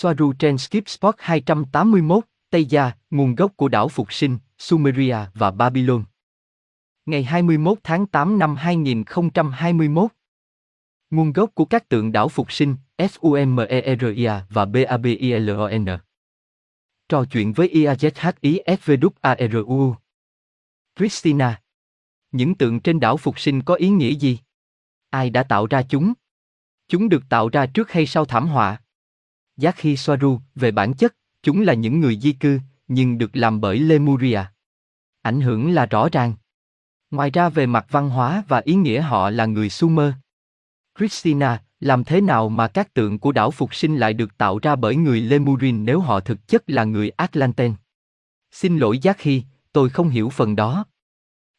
Soaru trên Skip Spot 281, Tây Gia, nguồn gốc của đảo Phục Sinh, Sumeria và Babylon. Ngày 21 tháng 8 năm 2021. Nguồn gốc của các tượng đảo Phục Sinh, Sumeria và Babilon. Trò chuyện với IAZHISVWARU. Christina. Những tượng trên đảo Phục Sinh có ý nghĩa gì? Ai đã tạo ra chúng? Chúng được tạo ra trước hay sau thảm họa? Giác khi Soaru, về bản chất, chúng là những người di cư, nhưng được làm bởi Lemuria. Ảnh hưởng là rõ ràng. Ngoài ra về mặt văn hóa và ý nghĩa họ là người Sumer. Christina, làm thế nào mà các tượng của đảo phục sinh lại được tạo ra bởi người Lemurin nếu họ thực chất là người Atlanten? Xin lỗi Giác Khi, tôi không hiểu phần đó.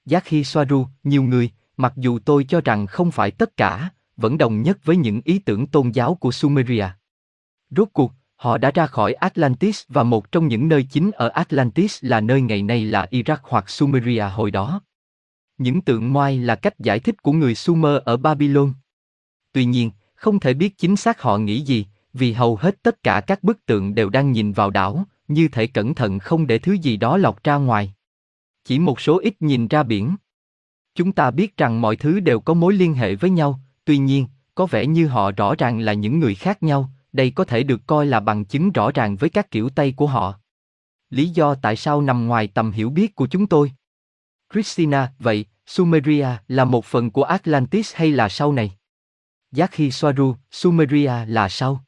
Giác Khi Soaru, nhiều người, mặc dù tôi cho rằng không phải tất cả, vẫn đồng nhất với những ý tưởng tôn giáo của Sumeria. Rốt cuộc, họ đã ra khỏi Atlantis và một trong những nơi chính ở Atlantis là nơi ngày nay là Iraq hoặc Sumeria hồi đó. Những tượng moai là cách giải thích của người Sumer ở Babylon. Tuy nhiên, không thể biết chính xác họ nghĩ gì, vì hầu hết tất cả các bức tượng đều đang nhìn vào đảo, như thể cẩn thận không để thứ gì đó lọt ra ngoài. Chỉ một số ít nhìn ra biển. Chúng ta biết rằng mọi thứ đều có mối liên hệ với nhau, tuy nhiên, có vẻ như họ rõ ràng là những người khác nhau, đây có thể được coi là bằng chứng rõ ràng với các kiểu tay của họ. Lý do tại sao nằm ngoài tầm hiểu biết của chúng tôi. Christina, vậy, Sumeria là một phần của Atlantis hay là sau này? Giác khi Soaru, Sumeria là sau.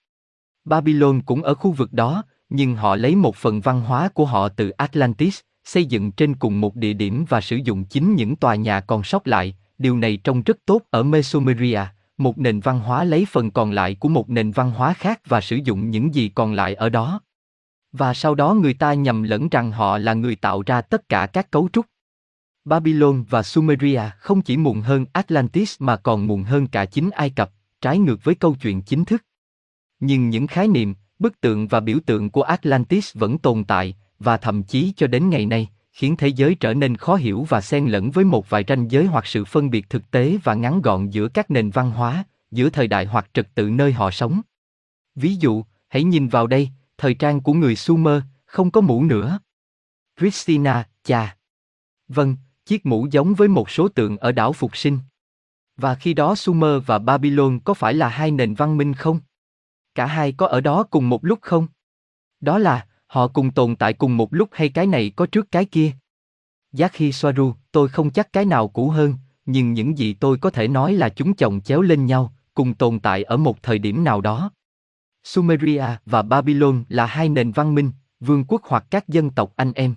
Babylon cũng ở khu vực đó, nhưng họ lấy một phần văn hóa của họ từ Atlantis, xây dựng trên cùng một địa điểm và sử dụng chính những tòa nhà còn sót lại, điều này trông rất tốt ở Mesomeria, một nền văn hóa lấy phần còn lại của một nền văn hóa khác và sử dụng những gì còn lại ở đó. Và sau đó người ta nhầm lẫn rằng họ là người tạo ra tất cả các cấu trúc. Babylon và Sumeria không chỉ muộn hơn Atlantis mà còn muộn hơn cả chính Ai Cập, trái ngược với câu chuyện chính thức. Nhưng những khái niệm, bức tượng và biểu tượng của Atlantis vẫn tồn tại, và thậm chí cho đến ngày nay, khiến thế giới trở nên khó hiểu và xen lẫn với một vài ranh giới hoặc sự phân biệt thực tế và ngắn gọn giữa các nền văn hóa, giữa thời đại hoặc trật tự nơi họ sống. Ví dụ, hãy nhìn vào đây, thời trang của người Sumer, không có mũ nữa. Christina, cha. Vâng, chiếc mũ giống với một số tượng ở đảo Phục Sinh. Và khi đó Sumer và Babylon có phải là hai nền văn minh không? Cả hai có ở đó cùng một lúc không? Đó là, họ cùng tồn tại cùng một lúc hay cái này có trước cái kia? Giác khi Soaru, tôi không chắc cái nào cũ hơn, nhưng những gì tôi có thể nói là chúng chồng chéo lên nhau, cùng tồn tại ở một thời điểm nào đó. Sumeria và Babylon là hai nền văn minh, vương quốc hoặc các dân tộc anh em.